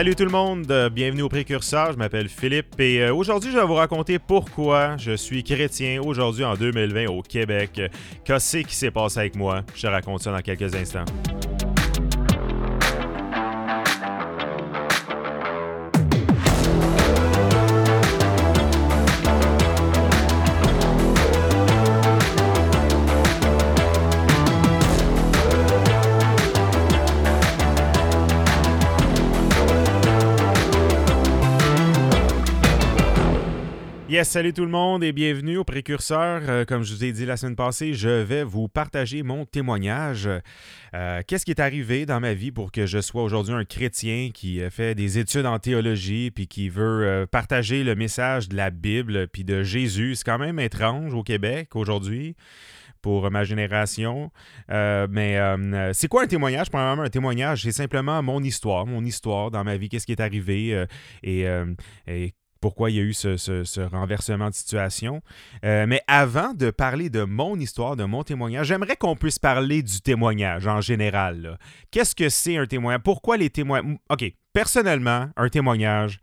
Salut tout le monde, euh, bienvenue au Précurseur, je m'appelle Philippe et euh, aujourd'hui je vais vous raconter pourquoi je suis chrétien aujourd'hui en 2020 au Québec. Qu'est-ce qui s'est passé avec moi? Je te raconte ça dans quelques instants. Yes, salut tout le monde et bienvenue au Précurseur. Euh, comme je vous ai dit la semaine passée, je vais vous partager mon témoignage. Euh, Qu'est-ce qui est arrivé dans ma vie pour que je sois aujourd'hui un chrétien qui fait des études en théologie puis qui veut euh, partager le message de la Bible puis de Jésus? C'est quand même étrange au Québec aujourd'hui pour ma génération. Euh, mais euh, c'est quoi un témoignage? Premièrement, un témoignage, c'est simplement mon histoire, mon histoire dans ma vie, qu'est-ce qui est arrivé euh, et, euh, et pourquoi il y a eu ce, ce- renversement de situation. Euh, mais avant de parler de mon histoire, de mon témoignage, j'aimerais qu'on puisse parler du témoignage en général. Qu'est-ce que c'est un témoignage? Pourquoi les témoignages? OK, personnellement, un témoignage,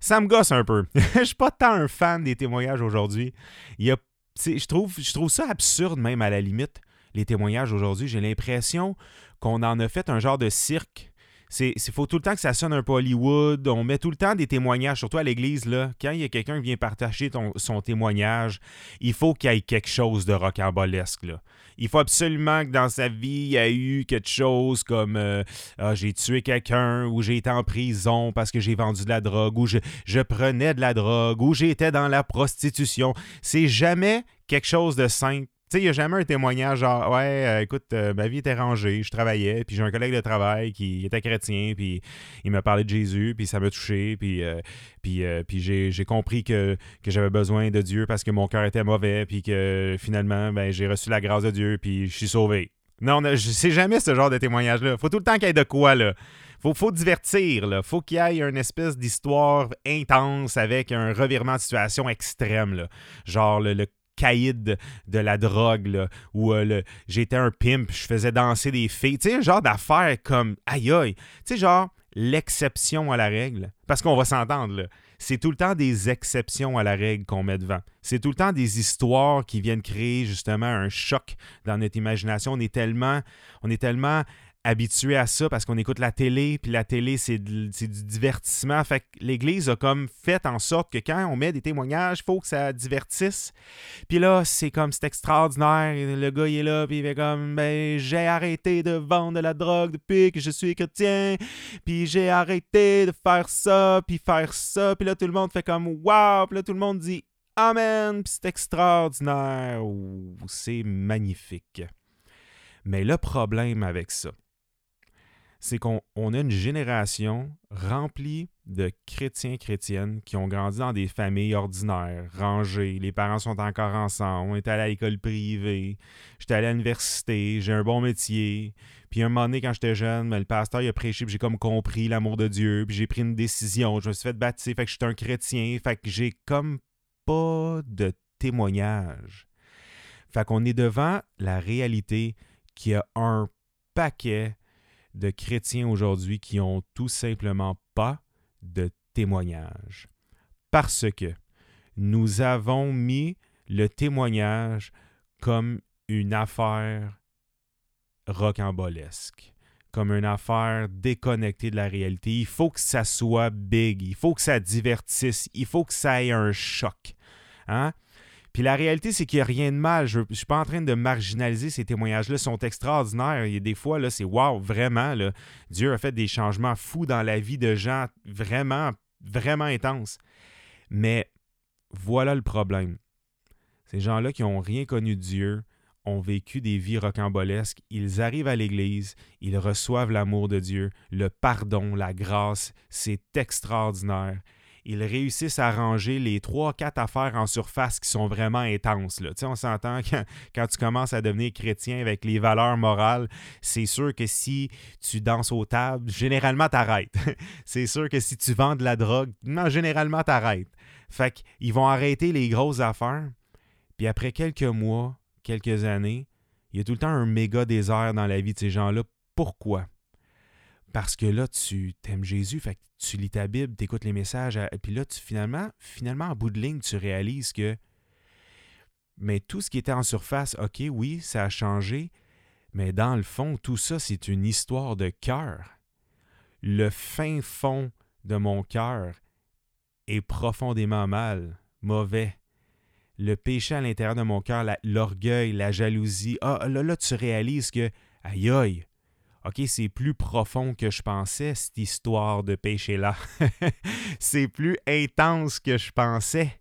ça me gosse un peu. Je suis pas tant un fan des témoignages aujourd'hui. Je trouve, je trouve ça absurde même à la limite, les témoignages aujourd'hui. J'ai l'impression qu'on en a fait un genre de cirque. C'est il faut tout le temps que ça sonne un peu Hollywood. On met tout le temps des témoignages, surtout à l'église. là. Quand il y a quelqu'un qui vient partager son témoignage, il faut qu'il y ait quelque chose de rocambolesque. Il faut absolument que dans sa vie, il y ait eu quelque chose comme euh, Ah, j'ai tué quelqu'un, ou j'ai été en prison parce que j'ai vendu de la drogue, ou je, je prenais de la drogue, ou j'étais dans la prostitution. C'est jamais quelque chose de simple. Tu sais, il n'y a jamais un témoignage genre, ouais, euh, écoute, euh, ma vie était rangée, je travaillais, puis j'ai un collègue de travail qui était chrétien, puis il m'a parlé de Jésus, puis ça m'a touché, puis, euh, puis, j'ai, compris que, j'avais besoin de Dieu parce que mon cœur était mauvais, puis que finalement, ben, j'ai reçu la grâce de Dieu, puis je suis sauvé. Non, je- c'est jamais ce genre de témoignage-là. Faut tout le temps qu'il y ait de quoi, là. Faut, faut divertir, là. Faut qu'il y ait une espèce d'histoire intense avec un revirement de situation extrême, là. Genre le caïd de, la drogue, où euh, j'étais un pimp, je faisais danser des filles. Tu sais, genre d'affaires comme aïe aïe. Tu sais, genre l'exception à la règle. Parce qu'on va s'entendre. C'est tout le temps des exceptions à la règle qu'on met devant. C'est tout le temps des histoires qui viennent créer justement un choc dans notre imagination. On est tellement, on est tellement habitué à ça parce qu'on écoute la télé, puis la télé, c'est du divertissement. Fait que l'Église a comme fait en sorte que quand on met des témoignages, il faut que ça divertisse. Puis là, c'est comme, c'est extraordinaire. Le gars, il est là, puis il fait comme, ben, j'ai arrêté de vendre de la drogue depuis que je suis chrétien. Puis j'ai arrêté de faire ça, puis faire ça. Puis là, tout le monde fait comme, wow. Puis là, tout le monde dit, amen. Puis c'est extraordinaire. C'est magnifique. Mais le problème avec ça, c'est qu'on on a une génération remplie de chrétiens chrétiennes qui ont grandi dans des familles ordinaires, rangées, les parents sont encore ensemble, on est à l'école privée, j'étais à l'université, j'ai un bon métier. Puis un moment donné, quand j'étais jeune, ben, le pasteur il a prêché, puis j'ai comme compris l'amour de Dieu, puis j'ai pris une décision, je me suis fait baptiser, fait que je suis un chrétien, fait que j'ai comme pas de témoignage. Fait qu'on est devant la réalité qu'il y a un paquet de chrétiens aujourd'hui qui ont tout simplement pas de témoignage. Parce que nous avons mis le témoignage comme une affaire rocambolesque, comme une affaire déconnectée de la réalité. Il faut que ça soit big, il faut que ça divertisse, il faut que ça ait un choc. Hein? Puis la réalité, c'est qu'il n'y a rien de mal. Je ne suis pas en train de marginaliser ces témoignages-là. Ils sont extraordinaires. A des fois, là, c'est wow, vraiment. Là, Dieu a fait des changements fous dans la vie de gens vraiment, vraiment intenses. Mais voilà le problème. Ces gens-là qui n'ont rien connu de Dieu ont vécu des vies rocambolesques. Ils arrivent à l'Église, ils reçoivent l'amour de Dieu, le pardon, la grâce. C'est extraordinaire ils réussissent à ranger les trois, quatre affaires en surface qui sont vraiment intenses. Là. On s'entend quand, quand tu commences à devenir chrétien avec les valeurs morales, c'est sûr que si tu danses aux tables, généralement t'arrêtes. c'est sûr que si tu vends de la drogue, non, généralement t'arrêtes. Fait qu'ils vont arrêter les grosses affaires, puis après quelques mois, quelques années, il y a tout le temps un méga désert dans la vie de ces gens-là. Pourquoi? Parce que là, tu t'aimes Jésus, fait tu lis ta Bible, tu écoutes les messages, et puis là, tu, finalement, finalement, en bout de ligne, tu réalises que mais tout ce qui était en surface, OK, oui, ça a changé, mais dans le fond, tout ça, c'est une histoire de cœur. Le fin fond de mon cœur est profondément mal, mauvais. Le péché à l'intérieur de mon cœur, l'orgueil, la, jalousie. Ah, là, là, tu réalises que, aïe aïe, OK, c'est plus profond que je pensais, cette histoire de péché-là. c'est plus intense que je pensais.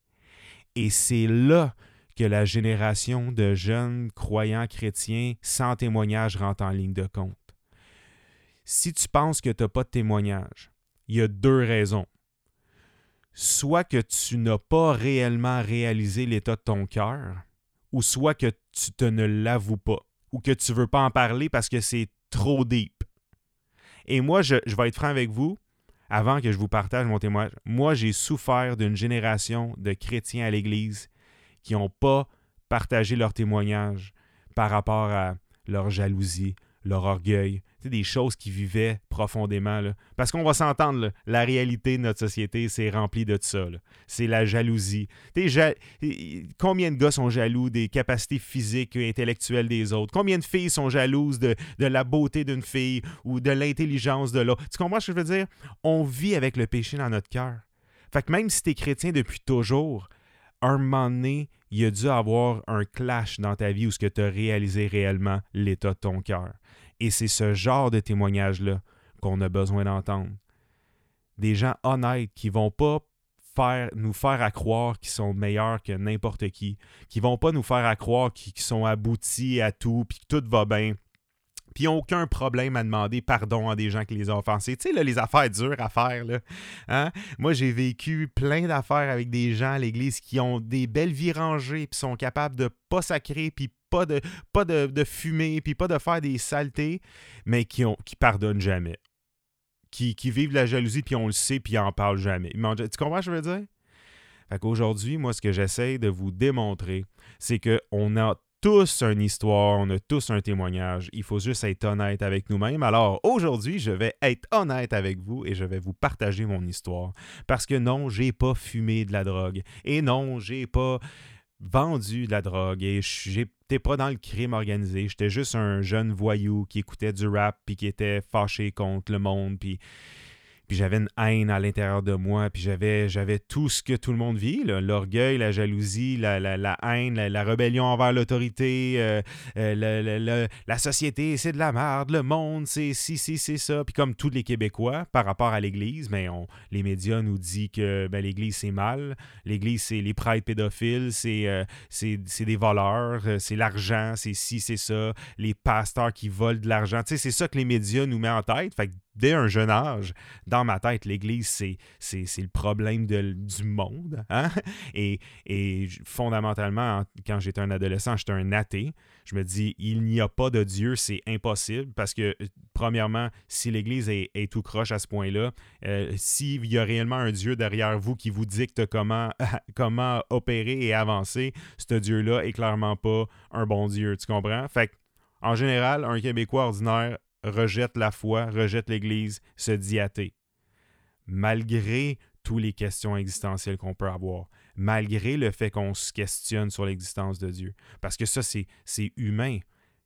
Et c'est là que la génération de jeunes croyants chrétiens sans témoignage rentre en ligne de compte. Si tu penses que tu n'as pas de témoignage, il y a deux raisons. Soit que tu n'as pas réellement réalisé l'état de ton cœur, ou soit que tu te ne l'avoues pas, ou que tu ne veux pas en parler parce que c'est trop deep. Et moi, je, vais être franc avec vous, avant que je vous partage mon témoignage. Moi, j'ai souffert d'une génération de chrétiens à l'Église qui n'ont pas partagé leur témoignage par rapport à leur jalousie, leur orgueil, des choses qui vivaient profondément. Parce qu'on va s'entendre, la réalité de notre société, c'est rempli de ça. C'est la jalousie. Combien de gars sont jaloux des capacités physiques et intellectuelles des autres? Combien de filles sont jalouses de, la beauté d'une fille ou de l'intelligence de l'autre? Tu comprends ce que je veux dire? On vit avec le péché dans notre cœur. Fait que même si tu es chrétien depuis toujours, un moment donné, il a dû avoir un clash dans ta vie où ce que tu as réalisé réellement l'état de ton cœur. Et c'est ce genre de témoignage-là qu'on a besoin d'entendre. Des gens honnêtes qui vont pas nous faire à croire qu'ils sont meilleurs que n'importe qui, qui vont pas nous faire à croire qu'ils sont aboutis à tout, puis que tout va bien, puis n'ont aucun problème à demander pardon à des gens qui les ont offensés. Tu sais, les affaires dures à faire. Là. Hein? Moi, j'ai vécu plein d'affaires avec des gens à l'église qui ont des belles vies rangées, puis sont capables de pas sacrer, puis pas de, pas de, fumer, puis pas de faire des saletés, mais qui, ont, qui pardonnent jamais. Qui, vivent la jalousie, puis on le sait, puis ils n'en parlent jamais. Tu comprends ce que je veux dire? Fait qu'aujourd'hui, moi, ce que j'essaie de vous démontrer, c'est qu'on a tous une histoire, on a tous un témoignage. Il faut juste être honnête avec nous-mêmes. Alors aujourd'hui, je vais être honnête avec vous et je vais vous partager mon histoire. Parce que non, j'ai pas fumé de la drogue. Et non, j'ai pas vendu de la drogue et j'étais pas dans le crime organisé. J'étais juste un jeune voyou qui écoutait du rap puis qui était fâché contre le monde puis puis j'avais une haine à l'intérieur de moi, puis j'avais, j'avais tout ce que tout le monde vit, l'orgueil, la jalousie, la, la, haine, la, rébellion envers l'autorité, euh, euh, la société, c'est de la merde, le monde, c'est si, si, c'est ça. Puis comme tous les Québécois, par rapport à l'Église, mais ben, on, les médias nous disent que ben, l'Église, c'est mal, l'Église, c'est les prêtres pédophiles, c'est, euh, c'est, des voleurs, c'est l'argent, c'est si, c'est ça, les pasteurs qui volent de l'argent, tu sais, c'est ça que les médias nous mettent en tête. Fait que dès un jeune âge, dans ma tête, l'Église, c'est, c'est, le problème du monde. Hein? Et, et, fondamentalement, quand j'étais un adolescent, j'étais un athée. Je me dis, il n'y a pas de Dieu, c'est impossible parce que, premièrement, si l'Église est, tout croche à ce point-là, euh, s'il y a réellement un Dieu derrière vous qui vous dicte comment, comment opérer et avancer, ce Dieu-là est clairement pas un bon Dieu. Tu comprends? Fait en général, un Québécois ordinaire rejette la foi, rejette l'Église, se dit athée. Malgré toutes les questions existentielles qu'on peut avoir, malgré le fait qu'on se questionne sur l'existence de Dieu. Parce que ça, c'est humain.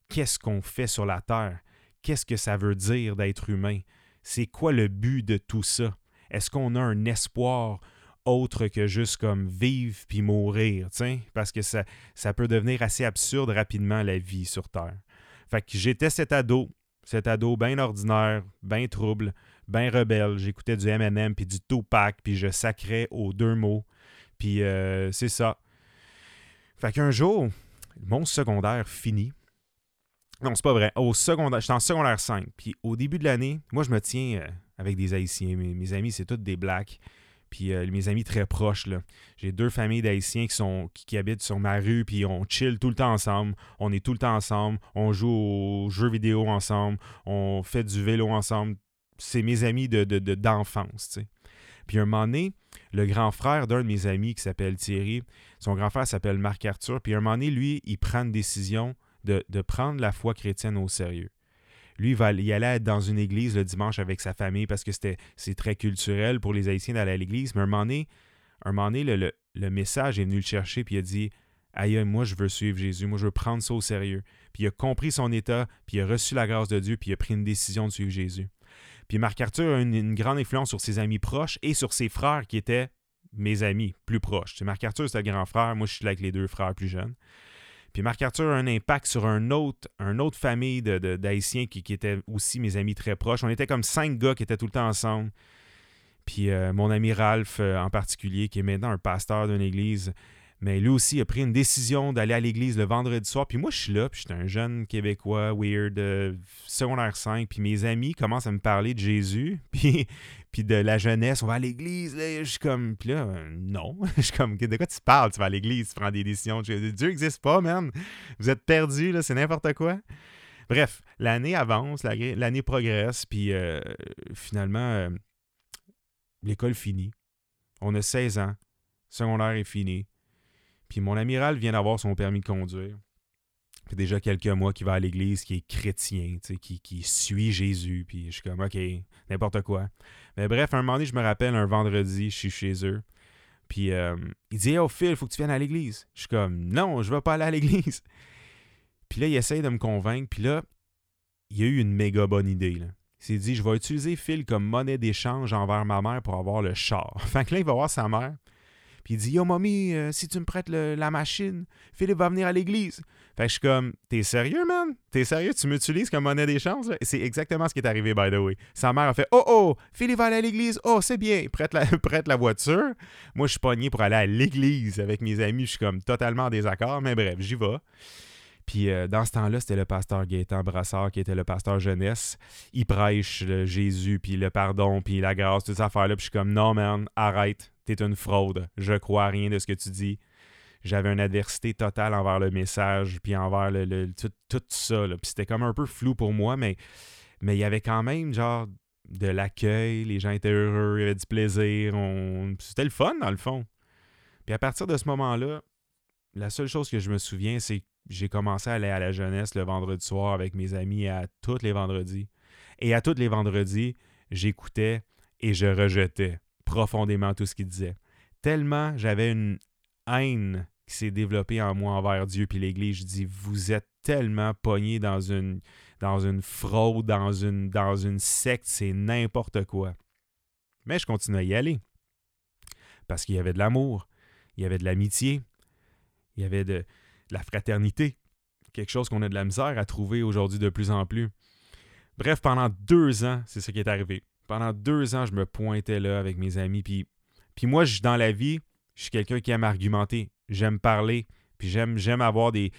Qu'est-ce qu'on fait sur la terre? Qu'est-ce que ça veut dire d'être humain? C'est quoi le but de tout ça? Est-ce qu'on a un espoir autre que juste comme vivre puis mourir, parce que ça, ça peut devenir assez absurde rapidement la vie sur Terre. Fait que j'étais cet ado cet ado bien ordinaire, bien trouble, bien rebelle. J'écoutais du MM puis du Tupac, puis je sacrais aux deux mots. Puis euh, c'est ça. Fait qu'un jour, mon secondaire fini. Non, c'est pas vrai. Au secondaire, j'étais en secondaire 5. Puis au début de l'année, moi, je me tiens euh, avec des Haïtiens. Mes, mes amis, c'est tous des Blacks. Puis euh, mes amis très proches. J'ai deux familles d'Haïtiens qui, habitent sur ma rue, puis on chill tout le temps ensemble. On est tout le temps ensemble. On joue aux jeux vidéo ensemble. On fait du vélo ensemble. C'est mes amis de, d'enfance, tu sais. Puis un moment donné, le grand frère d'un de mes amis qui s'appelle Thierry, son grand frère s'appelle Marc-Arthur, puis un moment donné, lui, il prend une décision de, de prendre la foi chrétienne au sérieux. Lui, il, va, il allait dans une église le dimanche avec sa famille parce que c'était c'est très culturel pour les Haïtiens d'aller à l'église. Mais un moment donné, un moment donné le, message est venu le chercher, puis il a dit Aïe, moi, je veux suivre Jésus, moi, je veux prendre ça au sérieux. Puis il a compris son état, puis il a reçu la grâce de Dieu, puis il a pris une décision de suivre Jésus. Puis Marc Arthur a une, une grande influence sur ses amis proches et sur ses frères qui étaient mes amis plus proches. Marc Arthur, c'était le grand frère. Moi, je suis avec les deux frères plus jeunes. Puis Marc Arthur a un impact sur un autre, une autre famille d'Haïtiens qui, qui étaient aussi mes amis très proches. On était comme cinq gars qui étaient tout le temps ensemble. Puis euh, mon ami Ralph euh, en particulier, qui est maintenant un pasteur d'une église, mais lui aussi a pris une décision d'aller à l'église le vendredi soir. Puis moi, je suis là, puis j'étais un jeune Québécois, weird, euh, secondaire 5. Puis mes amis commencent à me parler de Jésus, puis, puis de la jeunesse. On va à l'église. Là. Je suis comme, puis là, euh, non. je suis comme, de quoi tu parles? Tu vas à l'église, tu prends des décisions. Dieu n'existe pas, man. Vous êtes perdus, là, c'est n'importe quoi. Bref, l'année avance, l'année progresse, puis euh, finalement, l'école finit. On a 16 ans. Secondaire est fini. Puis mon amiral vient d'avoir son permis de conduire. Puis déjà quelques mois qu'il va à l'église, qui est chrétien, qui, qui suit Jésus. Puis je suis comme, OK, n'importe quoi. Mais bref, un moment donné, je me rappelle, un vendredi, je suis chez eux. Puis euh, il dit, oh Phil, il faut que tu viennes à l'église. Je suis comme, non, je ne vais pas aller à l'église. Puis là, il essaye de me convaincre. Puis là, il a eu une méga bonne idée. Là. Il s'est dit, je vais utiliser Phil comme monnaie d'échange envers ma mère pour avoir le char. Fait que là, il va voir sa mère. Puis il dit Yo, mamie, euh, si tu me prêtes la machine, Philippe va venir à l'église. Fait que je suis comme T'es sérieux, man? T'es sérieux? Tu m'utilises comme monnaie d'échange C'est exactement ce qui est arrivé, by the way. Sa mère a fait Oh, oh, Philippe va aller à l'église. Oh, c'est bien. Prête la, prête la voiture. Moi, je suis pogné pour aller à l'église avec mes amis. Je suis comme totalement en désaccord. Mais bref, j'y vais. Puis euh, dans ce temps-là, c'était le pasteur Gaétan Brassard qui était le pasteur jeunesse. Il prêche Jésus, puis le pardon, puis la grâce, toutes ces affaires-là. Puis je suis comme, non, man, arrête, t'es une fraude. Je crois à rien de ce que tu dis. J'avais une adversité totale envers le message, puis envers le, tout, ça. Puis c'était comme un peu flou pour moi, mais, mais il y avait quand même, genre, de l'accueil. Les gens étaient heureux, il y avait du plaisir. C'était le fun, dans le fond. Puis à partir de ce moment-là, la seule chose que je me souviens, c'est que j'ai commencé à aller à la jeunesse le vendredi soir avec mes amis à tous les vendredis. Et à tous les vendredis, j'écoutais et je rejetais profondément tout ce qu'il disait. Tellement j'avais une haine qui s'est développée en moi envers Dieu puis l'Église. Je dis, vous êtes tellement pogné dans une, dans une fraude, dans une, dans une secte, c'est n'importe quoi. Mais je continue à y aller. Parce qu'il y avait de l'amour, il y avait de l'amitié, il y avait de, la fraternité. Quelque chose qu'on a de la misère à trouver aujourd'hui de plus en plus. Bref, pendant deux ans, c'est ce qui est arrivé. Pendant deux ans, je me pointais là avec mes amis. Puis, puis moi, je, dans la vie, je suis quelqu'un qui aime argumenter. J'aime parler. Puis j'aime, j'aime avoir des,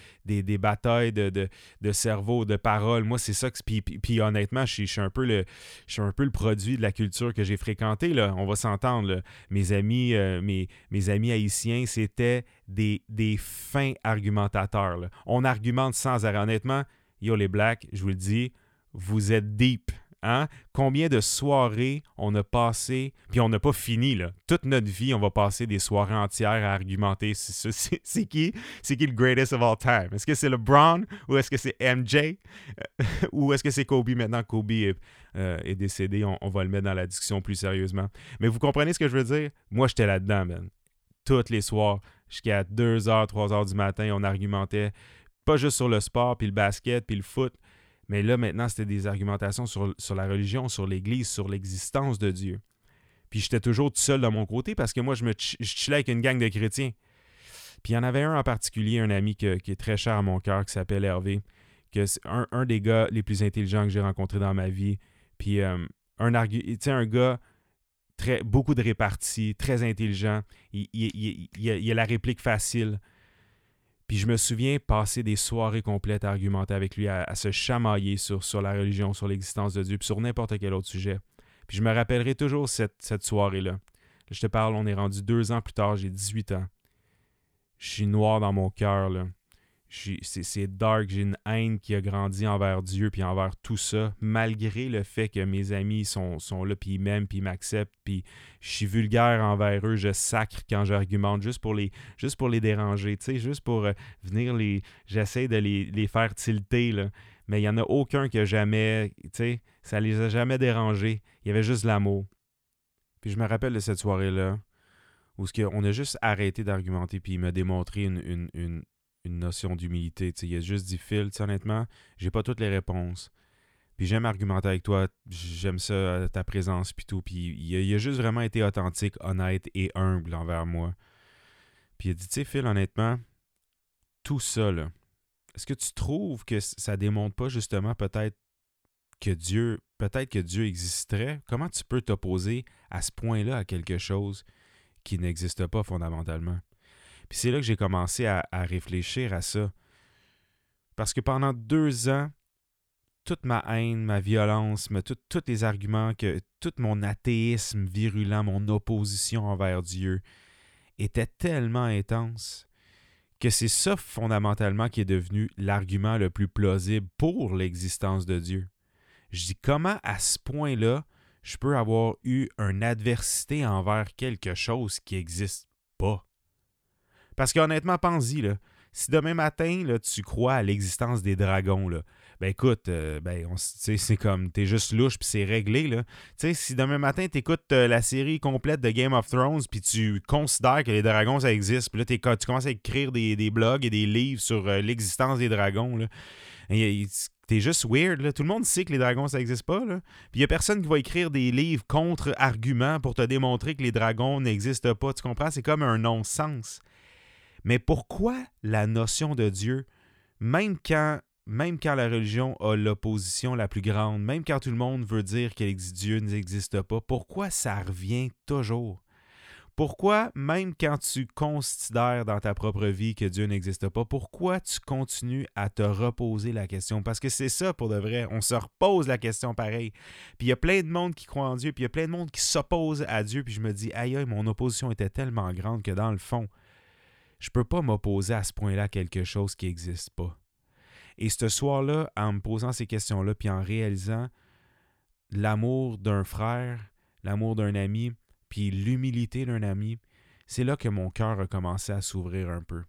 batailles de, de, cerveau, de paroles. Moi, c'est ça que. Puis, puis, honnêtement, je, suis un peu le, je suis un peu le produit de la culture que j'ai fréquentée. Là. On va s'entendre. Mes amis, euh, mes, mes amis haïtiens, c'était des, des fins argumentateurs. On argumente sans arrêt. Honnêtement, yo, les blacks, je vous le dis, vous êtes deep. Hein? Combien de soirées on a passé, puis on n'a pas fini, là. Toute notre vie, on va passer des soirées entières à argumenter. C'est qui? C'est qui le greatest of all time? Est-ce que c'est LeBron ou est-ce que c'est MJ? ou est-ce que c'est Kobe? Maintenant, Kobe est, euh, décédé, on, va le mettre dans la discussion plus sérieusement. Mais vous comprenez ce que je veux dire? Moi, j'étais là-dedans, man. Toutes les soirs, jusqu'à 2h, 3h du matin, on argumentait pas juste sur le sport, puis le basket, puis le foot, mais là, maintenant, c'était des argumentations sur, la religion, sur l'Église, sur l'existence de Dieu. Puis j'étais toujours tout seul de mon côté parce que moi, je me chillais avec une gang de chrétiens. Puis il y en avait un en particulier, un ami qui est très cher à mon cœur, qui s'appelle Hervé, que un, des gars les plus intelligents que j'ai rencontrés dans ma vie. Puis euh, un, un gars beaucoup de répartie, très intelligent. Il, il, il, a la réplique facile. Puis je me souviens passer des soirées complètes à argumenter avec lui, à, se chamailler sur, la religion, sur l'existence de Dieu, puis sur n'importe quel autre sujet. Puis je me rappellerai toujours cette, cette soirée-là. Je te parle, on est rendu deux ans plus tard, j'ai 18 ans. Je suis noir dans mon cœur, là c'est dark, j'ai une haine qui a grandi envers Dieu puis envers tout ça, malgré le fait que mes amis sont, sont là puis ils m'aiment puis ils m'acceptent puis je suis vulgaire envers eux, je sacre quand j'argumente juste pour les juste pour les déranger, tu sais, juste pour euh, venir les j'essaie de les, faire tilter là. mais il n'y en a aucun qui a jamais, tu sais, ça les a jamais dérangés. Il y avait juste l'amour. Puis je me rappelle de cette soirée-là, où on a juste arrêté d'argumenter, puis il m'a démontré une, notion d'humilité. Il a juste dit, Phil, honnêtement, j'ai pas toutes les réponses. Puis j'aime argumenter avec toi, j'aime ça, euh, ta présence, puis tout. Puis il a, juste vraiment été authentique, honnête et humble envers moi. Puis il a dit, tu sais, Phil, honnêtement, tout ça, là, est-ce que tu trouves que ça démontre pas justement peut-être que Dieu, peut-être que Dieu existerait? Comment tu peux t'opposer à ce point-là à quelque chose qui n'existe pas fondamentalement? Puis c'est là que j'ai commencé à, réfléchir à ça. Parce que pendant deux ans, toute ma haine, ma violence, tous les arguments, que tout mon athéisme virulent, mon opposition envers Dieu était tellement intense que c'est ça fondamentalement qui est devenu l'argument le plus plausible pour l'existence de Dieu. Je dis comment à ce point-là, je peux avoir eu une adversité envers quelque chose qui n'existe pas? Parce qu'honnêtement, pense-y, si demain matin, tu crois à l'existence des dragons, là, ben écoute, euh, ben, c'est comme, t'es juste louche puis c'est réglé, là. Tu sais, si demain matin, t'écoutes euh, la série complète de Game of Thrones puis tu considères que les dragons, ça existe, puis là, tu commences à écrire des, blogs et des livres sur euh, l'existence des dragons. T'es juste weird. Tout le monde sait que les dragons, ça n'existe pas. Puis il a personne qui va écrire des livres contre-arguments pour te démontrer que les dragons n'existent pas. Tu comprends? C'est comme un non-sens. Mais pourquoi la notion de Dieu, même quand même quand la religion a l'opposition la plus grande, même quand tout le monde veut dire que Dieu n'existe pas, pourquoi ça revient toujours? Pourquoi, même quand tu considères dans ta propre vie que Dieu n'existe pas, pourquoi tu continues à te reposer la question? Parce que c'est ça pour de vrai, on se repose la question pareil. Puis il y a plein de monde qui croit en Dieu, puis il y a plein de monde qui s'oppose à Dieu, puis je me dis, aïe, aïe, mon opposition était tellement grande que dans le fond, je peux pas m'opposer à ce point-là à quelque chose qui n'existe pas. Et ce soir-là, en me posant ces questions-là, puis en réalisant l'amour d'un frère, l'amour d'un ami, puis l'humilité d'un ami, c'est là que mon cœur a commencé à s'ouvrir un peu.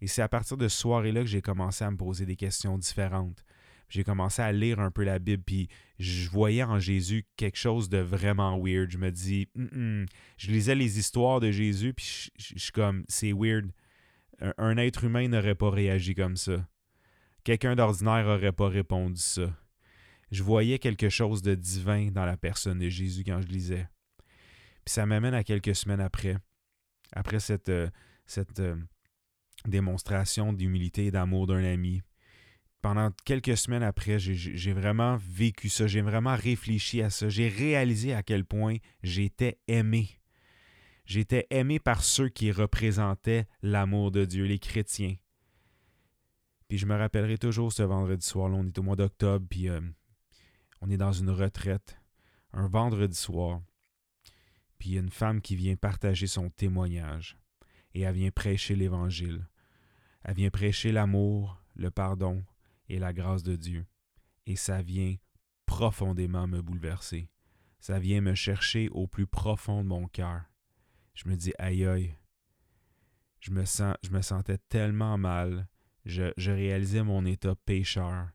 Et c'est à partir de ce soir-là que j'ai commencé à me poser des questions différentes. J'ai commencé à lire un peu la Bible, puis je voyais en Jésus quelque chose de vraiment weird. Je me dis, je lisais les histoires de Jésus, puis je, suis comme, c'est weird. Un être humain n'aurait pas réagi comme ça. Quelqu'un d'ordinaire n'aurait pas répondu ça. Je voyais quelque chose de divin dans la personne de Jésus quand je lisais. Puis ça m'amène à quelques semaines après, après cette, euh, euh, démonstration d'humilité et d'amour d'un ami. Pendant quelques semaines après, j'ai vraiment vécu ça, j'ai vraiment réfléchi à ça, j'ai réalisé à quel point j'étais aimé. J'étais aimé par ceux qui représentaient l'amour de Dieu, les chrétiens. Puis je me rappellerai toujours ce vendredi soir-là, on est au mois d'octobre, puis euh, on est dans une retraite, un vendredi soir. Puis il y a une femme qui vient partager son témoignage et elle vient prêcher l'Évangile. Elle vient prêcher l'amour, le pardon et la grâce de Dieu. Et ça vient profondément me bouleverser. Ça vient me chercher au plus profond de mon cœur. Je me dis, aïe aïe, je me, sentais tellement mal je, réalisais mon état pécheur.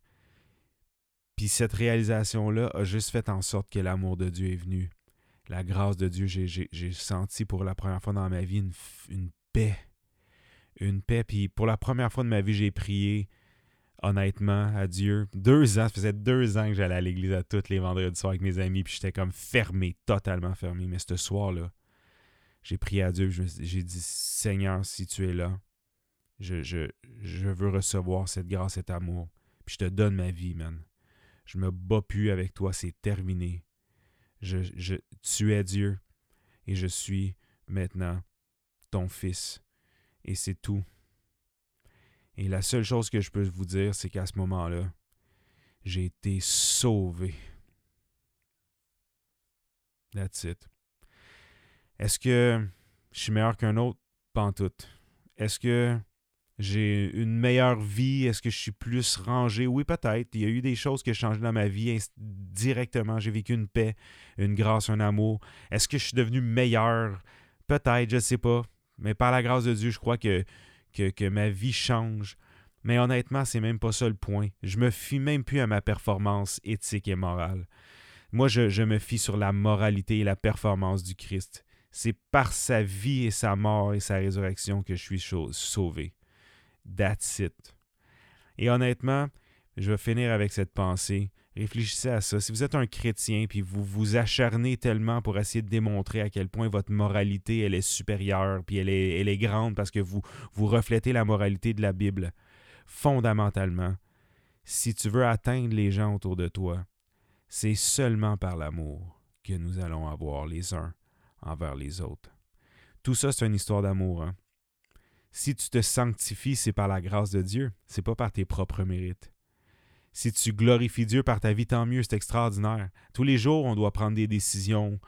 Puis cette réalisation-là a juste fait en sorte que l'amour de Dieu est venu. La grâce de Dieu, j'ai senti pour la première fois dans ma vie une, paix. Une paix. Puis pour la première fois de ma vie, j'ai prié honnêtement à Dieu. Deux ans, ça faisait deux ans que j'allais à l'église à tous les vendredis soirs avec mes amis, puis j'étais comme fermé, totalement fermé. Mais ce soir-là, j'ai prié à Dieu, j'ai dit Seigneur, si tu es là, je, je, je veux recevoir cette grâce, cet amour. Puis je te donne ma vie, man. Je me bats plus avec toi, c'est terminé. Je, je, tu es Dieu et je suis maintenant ton fils. Et c'est tout. Et la seule chose que je peux vous dire, c'est qu'à ce moment-là, j'ai été sauvé. That's it. Est-ce que je suis meilleur qu'un autre? Pas en tout. Est-ce que j'ai une meilleure vie? Est-ce que je suis plus rangé? Oui, peut-être. Il y a eu des choses qui ont changé dans ma vie directement. J'ai vécu une paix, une grâce, un amour. Est-ce que je suis devenu meilleur? Peut-être, je ne sais pas. Mais par la grâce de Dieu, je crois que, ma vie change. Mais honnêtement, c'est même pas ça le point. Je me fie même plus à ma performance éthique et morale. Moi, je, je me fie sur la moralité et la performance du Christ. C'est par sa vie et sa mort et sa résurrection que je suis sauvé. That's it. Et honnêtement, je vais finir avec cette pensée. Réfléchissez à ça. Si vous êtes un chrétien puis vous vous acharnez tellement pour essayer de démontrer à quel point votre moralité est supérieure puis elle est, elle est grande parce que vous, vous reflétez la moralité de la Bible, fondamentalement, si tu veux atteindre les gens autour de toi, c'est seulement par l'amour que nous allons avoir les uns envers les autres. Tout ça, c'est une histoire d'amour. Hein? Si tu te sanctifies, c'est par la grâce de Dieu, c'est pas par tes propres mérites. Si tu glorifies Dieu par ta vie, tant mieux, c'est extraordinaire. Tous les jours, on doit prendre des décisions.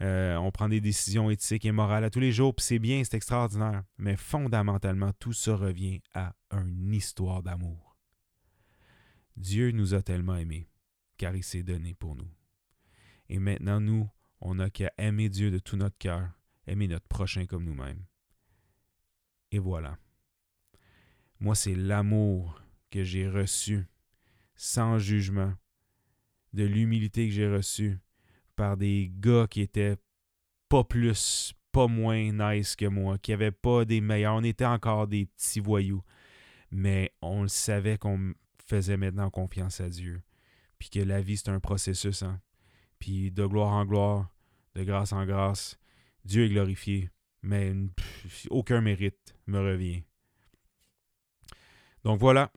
Euh, on prend des décisions éthiques et morales à tous les jours, puis c'est bien, c'est extraordinaire. Mais fondamentalement, tout ça revient à une histoire d'amour. Dieu nous a tellement aimés, car il s'est donné pour nous. Et maintenant, nous, on n'a qu'à aimer Dieu de tout notre cœur, aimer notre prochain comme nous-mêmes. Et voilà. Moi, c'est l'amour que j'ai reçu sans jugement, de l'humilité que j'ai reçue par des gars qui étaient pas plus, pas moins nice que moi, qui n'avaient pas des meilleurs. On était encore des petits voyous, mais on le savait qu'on faisait maintenant confiance à Dieu. Puis que la vie, c'est un processus. Hein? Puis de gloire en gloire, de grâce en grâce, Dieu est glorifié, mais aucun mérite me revient. Donc voilà.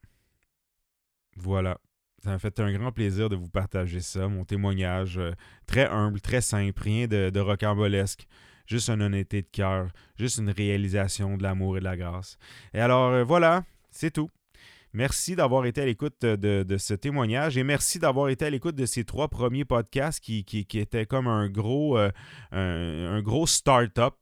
Voilà. Ça m'a fait un grand plaisir de vous partager ça, mon témoignage euh, très humble, très simple, rien de, rocambolesque, juste une honnêteté de cœur, juste une réalisation de l'amour et de la grâce. Et alors euh, voilà, c'est tout. Merci d'avoir été à l'écoute de, ce témoignage et merci d'avoir été à l'écoute de ces trois premiers podcasts qui, étaient comme un gros, euh, un, gros start-up.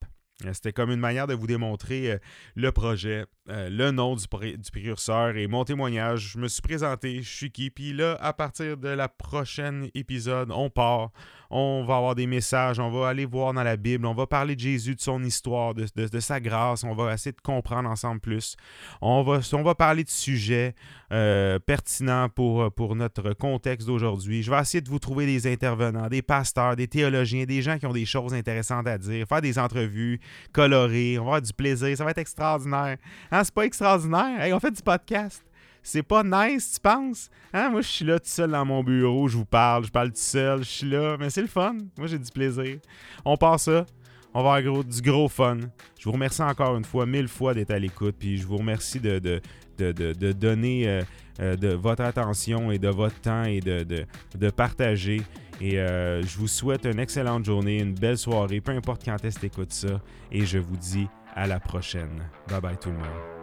C'était comme une manière de vous démontrer le projet, euh, le nom du, du, précurseur et mon témoignage. Je me suis présenté, je suis qui. Puis là, à partir de la prochaine épisode, on part. On va avoir des messages, on va aller voir dans la Bible, on va parler de Jésus, de son histoire, de, sa grâce. On va essayer de comprendre ensemble plus. On va, parler de sujets euh, pertinents pour, pour notre contexte d'aujourd'hui. Je vais essayer de vous trouver des intervenants, des pasteurs, des théologiens, des gens qui ont des choses intéressantes à dire, faire des entrevues colorées. On va avoir du plaisir. Ça va être extraordinaire. Hein, c'est pas extraordinaire? Hey, on fait du podcast. C'est pas nice, tu penses? Hein? Moi, je suis là tout seul dans mon bureau, je vous parle, je parle tout seul, je suis là, mais c'est le fun. Moi, j'ai du plaisir. On part ça. On va avoir du gros fun. Je vous remercie encore une fois, mille fois d'être à l'écoute. Puis je vous remercie de, de, donner euh, euh, de votre attention et de votre temps et de, partager. Et euh, je vous souhaite une excellente journée, une belle soirée, peu importe quand est-ce que tu écoutes ça. Et je vous dis à la prochaine. Bye bye tout le monde.